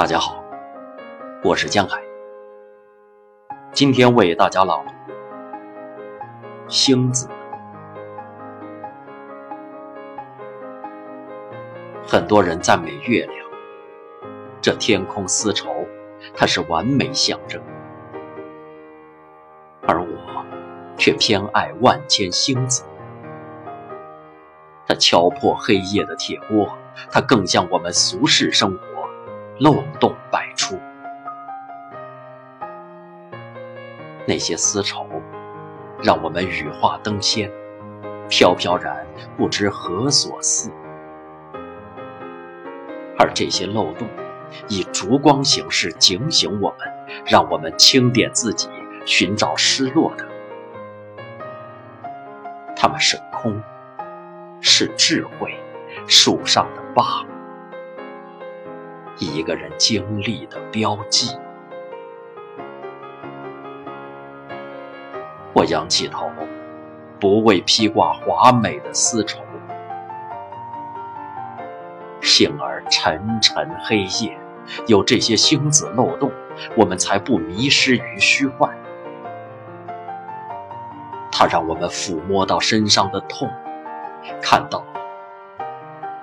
大家好，我是江海，今天为大家朗读《星子》。很多人赞美月亮，这天空丝绸，它是完美象征，而我却偏爱万千星子。它敲破黑夜的铁锅，它更像我们俗世生活。漏洞百出，那些丝绸让我们羽化登仙，飘飘然不知何所似；而这些漏洞以烛光形式警醒我们，让我们清点自己，寻找失落的。它们是空，是智慧树上的疤。一个人经历的标记。我仰起头，不为披挂华美的丝绸，幸而沉沉黑夜有这些星子漏洞，我们才不迷失于虚幻。它让我们抚摸到身上的痛，看到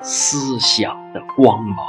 思想的光芒。